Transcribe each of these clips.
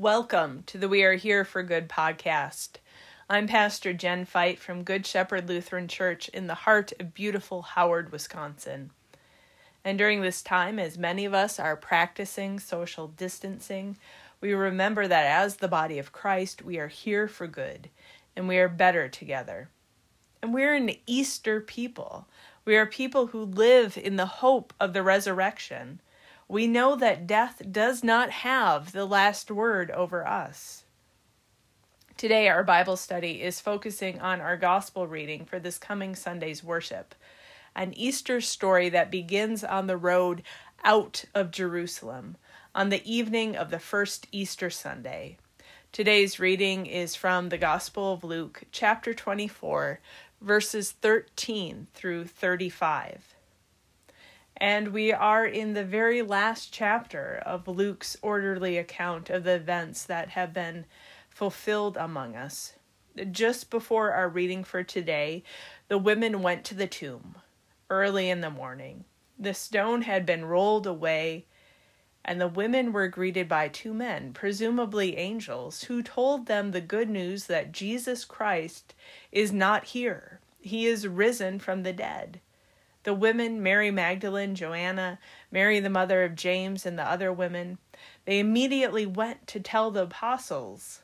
Welcome to the We Are Here for Good podcast. I'm Pastor Jen Fight from Good Shepherd Lutheran Church in the heart of beautiful Howard, Wisconsin. And during this time, as many of us are practicing social distancing, we remember that as the body of Christ, we are here for good and we are better together. And we're an Easter people. We are people who live in the hope of the resurrection we know that death does not have the last word over us. Today, our Bible study is focusing on our gospel reading for this coming Sunday's worship, an Easter story that begins on the road out of Jerusalem on the evening of the first Easter Sunday. Today's reading is from the Gospel of Luke, chapter 24, verses 13 through 35. And we are in the very last chapter of Luke's orderly account of the events that have been fulfilled among us. Just before our reading for today, the women went to the tomb early in the morning. The stone had been rolled away, and the women were greeted by two men, presumably angels, who told them the good news that Jesus Christ is not here. He is risen from the dead. The women, Mary Magdalene, Joanna, Mary the mother of James, and the other women, they immediately went to tell the apostles.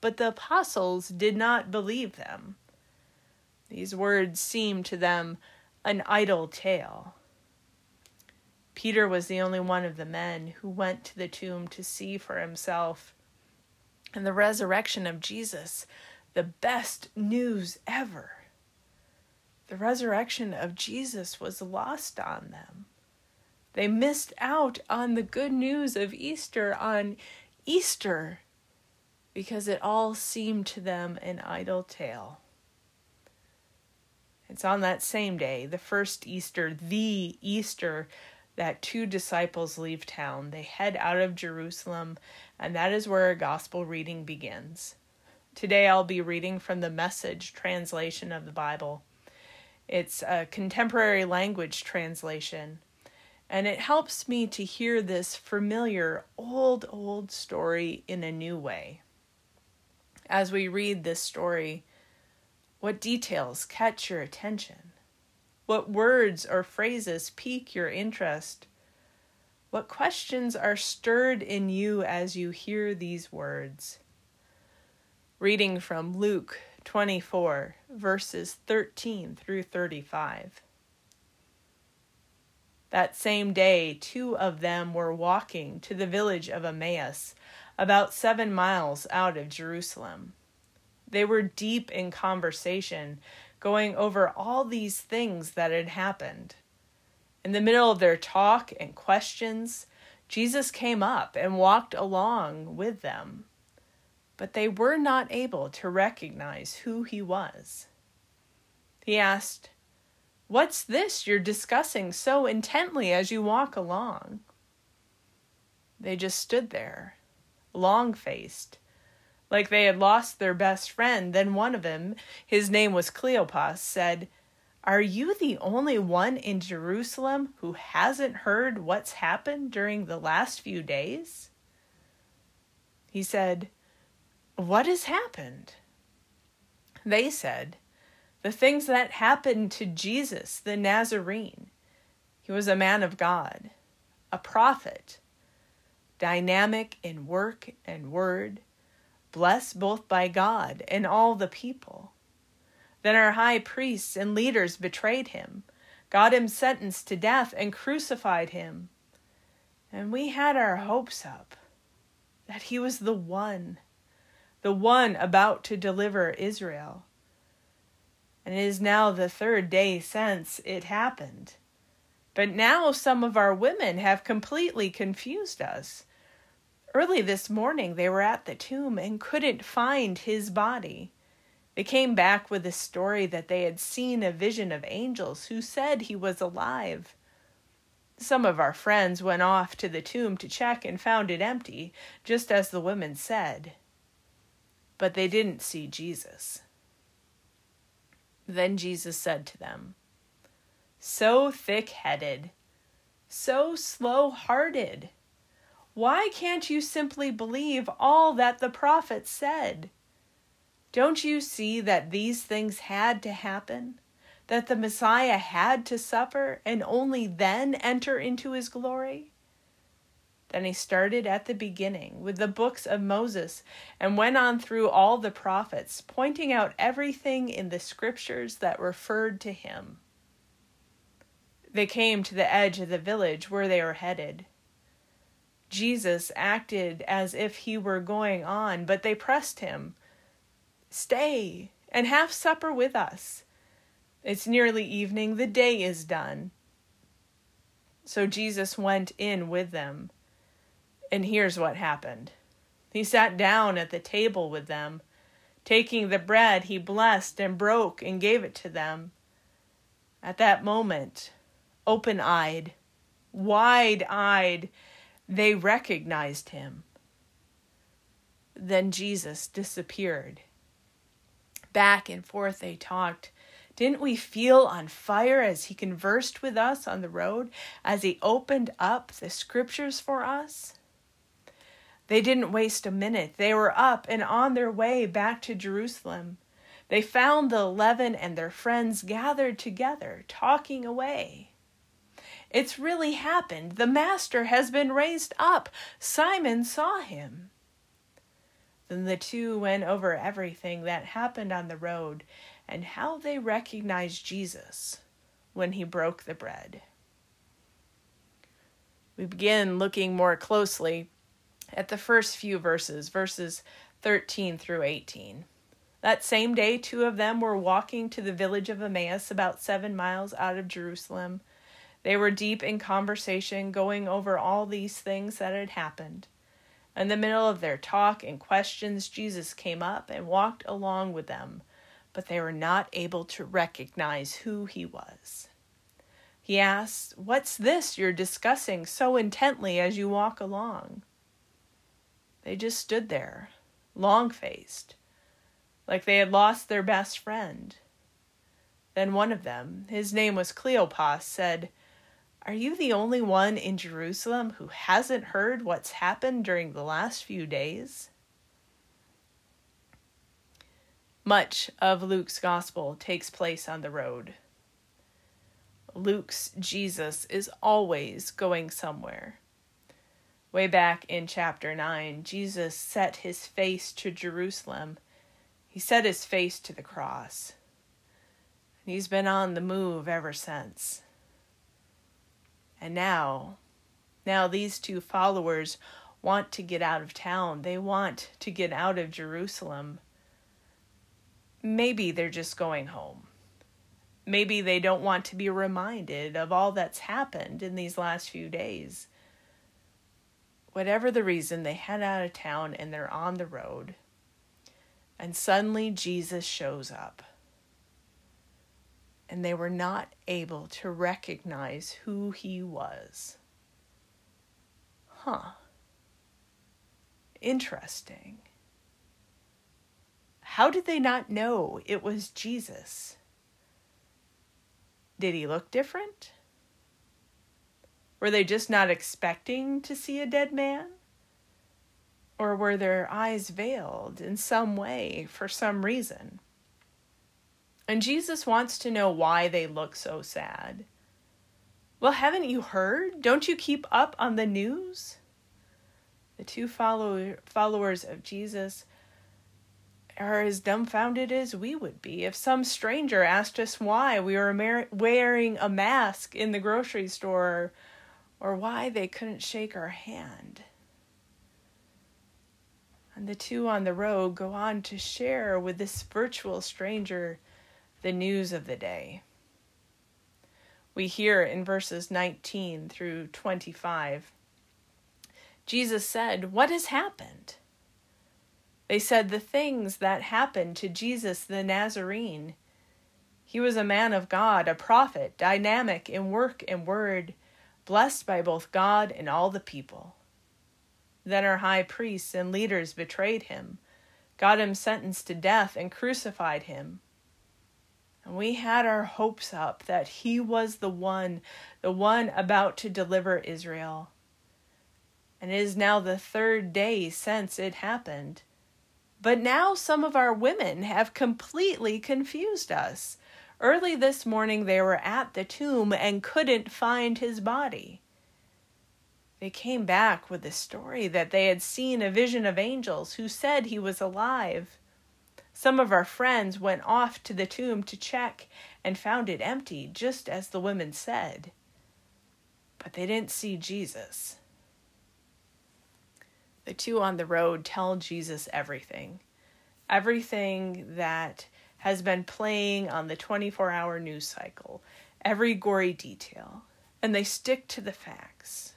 But the apostles did not believe them. These words seemed to them an idle tale. Peter was the only one of the men who went to the tomb to see for himself. And the resurrection of Jesus, the best news ever the resurrection of Jesus was lost on them. They missed out on the good news of Easter on Easter because it all seemed to them an idle tale. It's on that same day, the first Easter, the Easter, that two disciples leave town. They head out of Jerusalem, and that is where our gospel reading begins. Today I'll be reading from the message translation of the Bible. It's a contemporary language translation. And it helps me to hear this familiar, old, old story in a new way. As we read this story, what details catch your attention? What words or phrases pique your interest? What questions are stirred in you as you hear these words? Reading from Luke 24, verses 13 through 35. That same day, two of them were walking to the village of Emmaus, about seven miles out of Jerusalem. They were deep in conversation, going over all these things that had happened. In the middle of their talk and questions, Jesus came up and walked along with them but they were not able to recognize who he was. He asked, What's this you're discussing so intently as you walk along? They just stood there, long faced, like they had lost their best friend. Then one of them, his name was Cleopas, said, Are you the only one in Jerusalem who hasn't heard what's happened during the last few days? He said, what has happened? They said, The things that happened to Jesus the Nazarene. He was a man of God, a prophet, dynamic in work and word, blessed both by God and all the people. Then our high priests and leaders betrayed him, got him sentenced to death, and crucified him. And we had our hopes up that he was the one the one about to deliver Israel. And it is now the third day since it happened. But now some of our women have completely confused us. Early this morning, they were at the tomb and couldn't find his body. They came back with a story that they had seen a vision of angels who said he was alive. Some of our friends went off to the tomb to check and found it empty, just as the women said but they didn't see Jesus. Then Jesus said to them, So thick headed, so slow hearted, Why can't you simply believe all that the prophets said? Don't you see that these things had to happen? That the Messiah had to suffer and only then enter into his glory? Then he started at the beginning with the books of Moses and went on through all the prophets, pointing out everything in the scriptures that referred to him. They came to the edge of the village where they were headed. Jesus acted as if he were going on, but they pressed him. Stay and have supper with us. It's nearly evening, the day is done. So Jesus went in with them. And here's what happened He sat down at the table with them. Taking the bread, he blessed and broke and gave it to them. At that moment, open eyed, wide eyed, they recognized him. Then Jesus disappeared. Back and forth they talked. Didn't we feel on fire as he conversed with us on the road, as he opened up the scriptures for us? They didn't waste a minute. They were up and on their way back to Jerusalem. They found the eleven and their friends gathered together, talking away. It's really happened. The Master has been raised up. Simon saw him. Then the two went over everything that happened on the road and how they recognized Jesus when he broke the bread. We begin looking more closely at the first few verses, verses 13 through 18. That same day, two of them were walking to the village of Emmaus, about seven miles out of Jerusalem. They were deep in conversation, going over all these things that had happened. In the middle of their talk and questions, Jesus came up and walked along with them, but they were not able to recognize who he was. He asked, What's this you're discussing so intently as you walk along? They just stood there, long faced, like they had lost their best friend. Then one of them, his name was Cleopas, said, Are you the only one in Jerusalem who hasn't heard what's happened during the last few days? Much of Luke's gospel takes place on the road. Luke's Jesus is always going somewhere. Way back in chapter 9, Jesus set his face to Jerusalem. He set his face to the cross. And he's been on the move ever since. And now, now these two followers want to get out of town. They want to get out of Jerusalem. Maybe they're just going home. Maybe they don't want to be reminded of all that's happened in these last few days whatever the reason, they head out of town and they're on the road. And suddenly Jesus shows up. And they were not able to recognize who he was. Huh. Interesting. How did they not know it was Jesus? Did he look different? Were they just not expecting to see a dead man? Or were their eyes veiled in some way for some reason? And Jesus wants to know why they look so sad. Well, haven't you heard? Don't you keep up on the news? The two follow- followers of Jesus are as dumbfounded as we would be if some stranger asked us why we were wearing a mask in the grocery store or why they couldn't shake our hand. And the two on the road go on to share with this virtual stranger the news of the day. We hear in verses 19 through 25 Jesus said, What has happened? They said the things that happened to Jesus the Nazarene. He was a man of God, a prophet, dynamic in work and word blessed by both God and all the people. Then our high priests and leaders betrayed him, got him sentenced to death, and crucified him. And we had our hopes up that he was the one, the one about to deliver Israel. and it is now the third day since it happened. But now some of our women have completely confused us. Early this morning they were at the tomb and couldn't find his body. They came back with the story that they had seen a vision of angels who said he was alive. Some of our friends went off to the tomb to check and found it empty, just as the women said. But they didn't see Jesus. The two on the road tell Jesus everything. Everything that has been playing on the 24 hour news cycle, every gory detail, and they stick to the facts.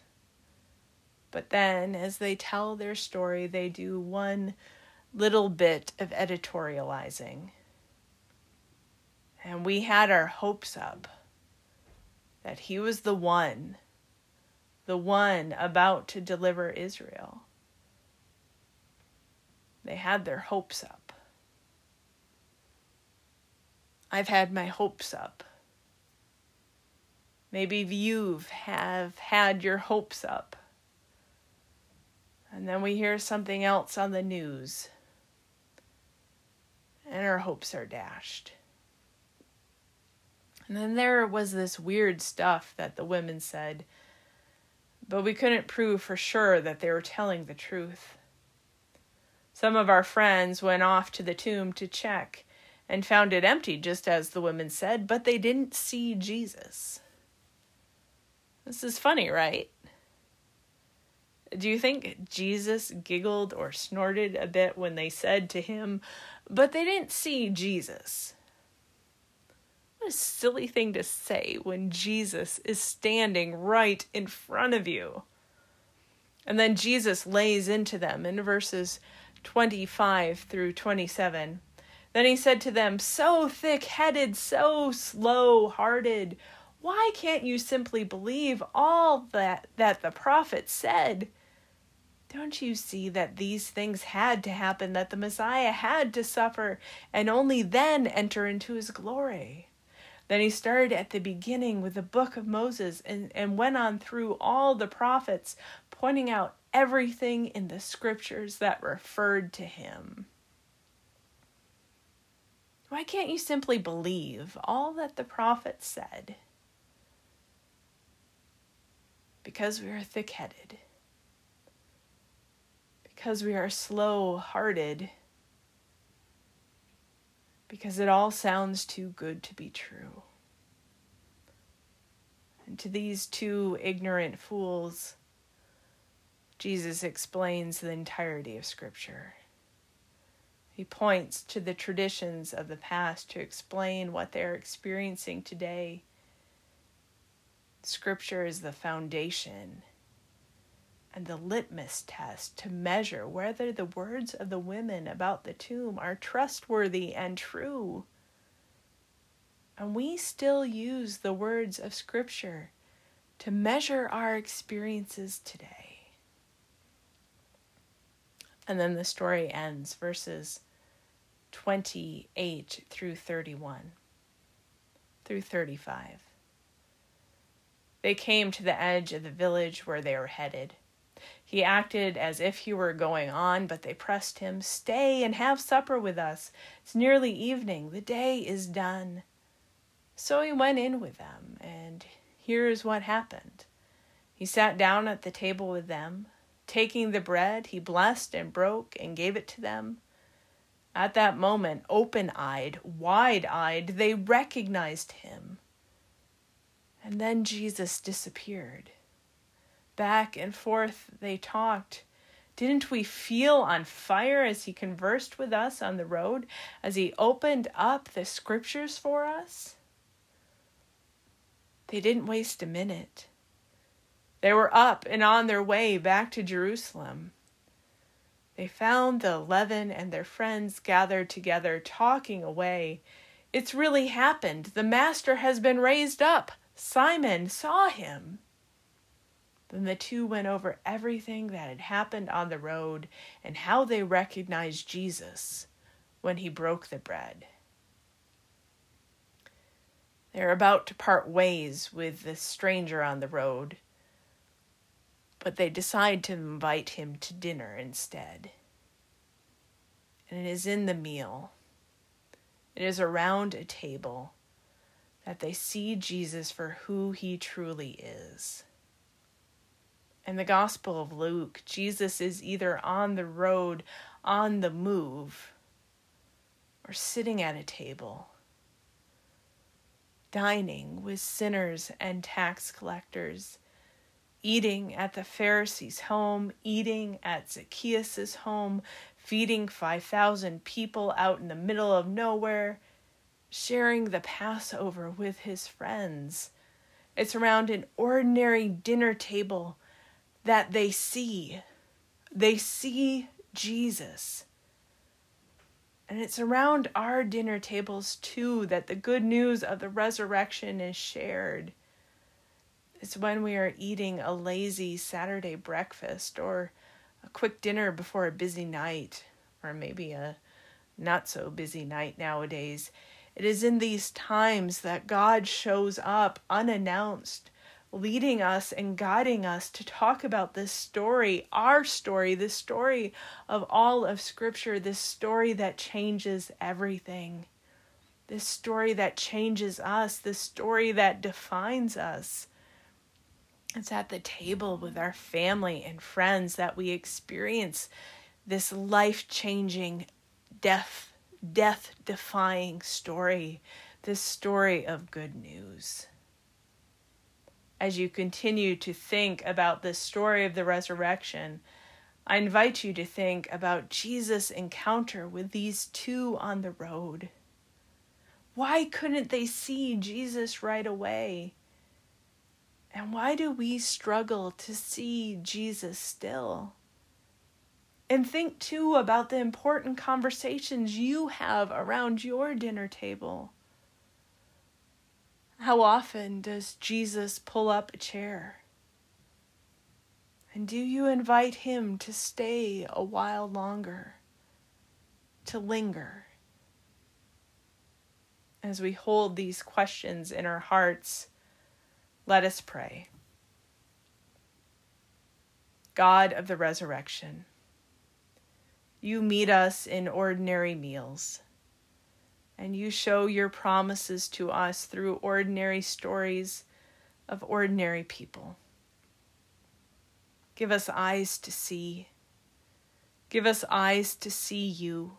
But then, as they tell their story, they do one little bit of editorializing. And we had our hopes up that he was the one, the one about to deliver Israel. They had their hopes up. I've had my hopes up. Maybe you have have had your hopes up. And then we hear something else on the news, and our hopes are dashed. And then there was this weird stuff that the women said, but we couldn't prove for sure that they were telling the truth. Some of our friends went off to the tomb to check and found it empty, just as the women said, but they didn't see Jesus. This is funny, right? Do you think Jesus giggled or snorted a bit when they said to him, but they didn't see Jesus? What a silly thing to say when Jesus is standing right in front of you. And then Jesus lays into them in verses 25 through 27. Then he said to them, So thick headed, so slow hearted, why can't you simply believe all that, that the prophet said? Don't you see that these things had to happen, that the Messiah had to suffer, and only then enter into his glory? Then he started at the beginning with the book of Moses and, and went on through all the prophets, pointing out everything in the scriptures that referred to him. Why can't you simply believe all that the prophets said? Because we are thick headed because we are slow hearted, because it all sounds too good to be true. And to these two ignorant fools, Jesus explains the entirety of Scripture. He points to the traditions of the past to explain what they're experiencing today. Scripture is the foundation and the litmus test to measure whether the words of the women about the tomb are trustworthy and true. And we still use the words of Scripture to measure our experiences today. And then the story ends, verses 28 through 31, through 35. They came to the edge of the village where they were headed. He acted as if he were going on, but they pressed him, Stay and have supper with us. It's nearly evening. The day is done. So he went in with them, and here's what happened. He sat down at the table with them. Taking the bread, he blessed and broke and gave it to them. At that moment, open eyed, wide eyed, they recognized him. And then Jesus disappeared. Back and forth they talked. Didn't we feel on fire as he conversed with us on the road, as he opened up the scriptures for us? They didn't waste a minute. They were up and on their way back to Jerusalem. They found the eleven and their friends gathered together, talking away. It's really happened. The Master has been raised up. Simon saw him. Then the two went over everything that had happened on the road and how they recognized Jesus when he broke the bread. They were about to part ways with the stranger on the road. But they decide to invite him to dinner instead. And it is in the meal, it is around a table that they see Jesus for who he truly is. In the Gospel of Luke, Jesus is either on the road, on the move, or sitting at a table, dining with sinners and tax collectors, eating at the Pharisee's home, eating at Zacchaeus' home, feeding 5,000 people out in the middle of nowhere, sharing the Passover with his friends. It's around an ordinary dinner table that they see. They see Jesus. And it's around our dinner tables too that the good news of the resurrection is shared. It's when we are eating a lazy Saturday breakfast or a quick dinner before a busy night, or maybe a not so busy night nowadays. It is in these times that God shows up unannounced leading us and guiding us to talk about this story, our story, the story of all of Scripture, this story that changes everything, this story that changes us, this story that defines us. It's at the table with our family and friends that we experience this life changing, death, death defying story, this story of good news as you continue to think about this story of the resurrection, I invite you to think about Jesus' encounter with these two on the road. Why couldn't they see Jesus right away? And why do we struggle to see Jesus still? And think too about the important conversations you have around your dinner table. How often does Jesus pull up a chair? And do you invite him to stay a while longer, to linger? As we hold these questions in our hearts, let us pray. God of the resurrection, you meet us in ordinary meals and you show your promises to us through ordinary stories of ordinary people. Give us eyes to see. Give us eyes to see you.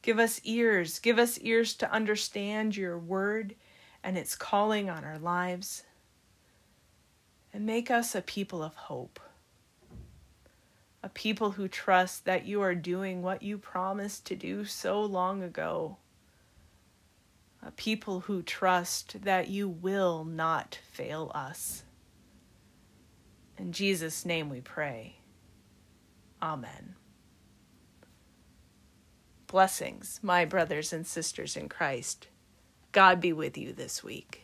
Give us ears. Give us ears to understand your word and its calling on our lives. And make us a people of hope. A people who trust that you are doing what you promised to do so long ago a people who trust that you will not fail us. In Jesus' name we pray. Amen. Blessings, my brothers and sisters in Christ. God be with you this week.